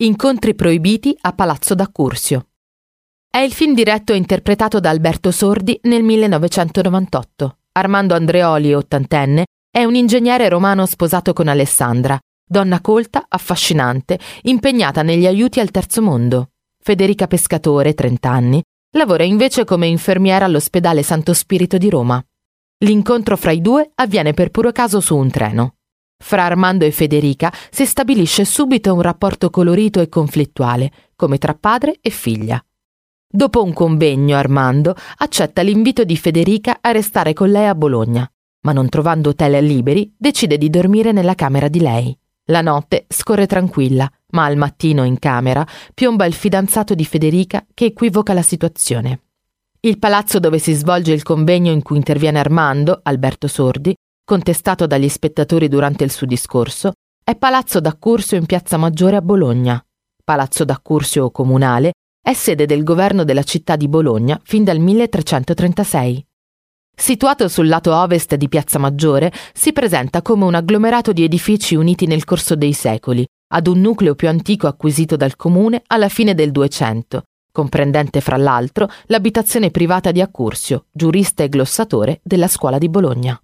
Incontri proibiti a Palazzo d'Accursio. È il film diretto e interpretato da Alberto Sordi nel 1998. Armando Andreoli, ottantenne, è un ingegnere romano sposato con Alessandra, donna colta, affascinante, impegnata negli aiuti al terzo mondo. Federica Pescatore, 30 anni, lavora invece come infermiera all'ospedale Santo Spirito di Roma. L'incontro fra i due avviene per puro caso su un treno. Fra Armando e Federica si stabilisce subito un rapporto colorito e conflittuale, come tra padre e figlia. Dopo un convegno, Armando accetta l'invito di Federica a restare con lei a Bologna, ma non trovando hotel liberi, decide di dormire nella camera di lei. La notte scorre tranquilla, ma al mattino in camera piomba il fidanzato di Federica che equivoca la situazione. Il palazzo dove si svolge il convegno in cui interviene Armando, Alberto Sordi, contestato dagli spettatori durante il suo discorso, è Palazzo d'Accursio in Piazza Maggiore a Bologna. Palazzo d'Accursio comunale è sede del governo della città di Bologna fin dal 1336. Situato sul lato ovest di Piazza Maggiore, si presenta come un agglomerato di edifici uniti nel corso dei secoli, ad un nucleo più antico acquisito dal comune alla fine del 200, comprendente fra l'altro l'abitazione privata di Accursio, giurista e glossatore della scuola di Bologna.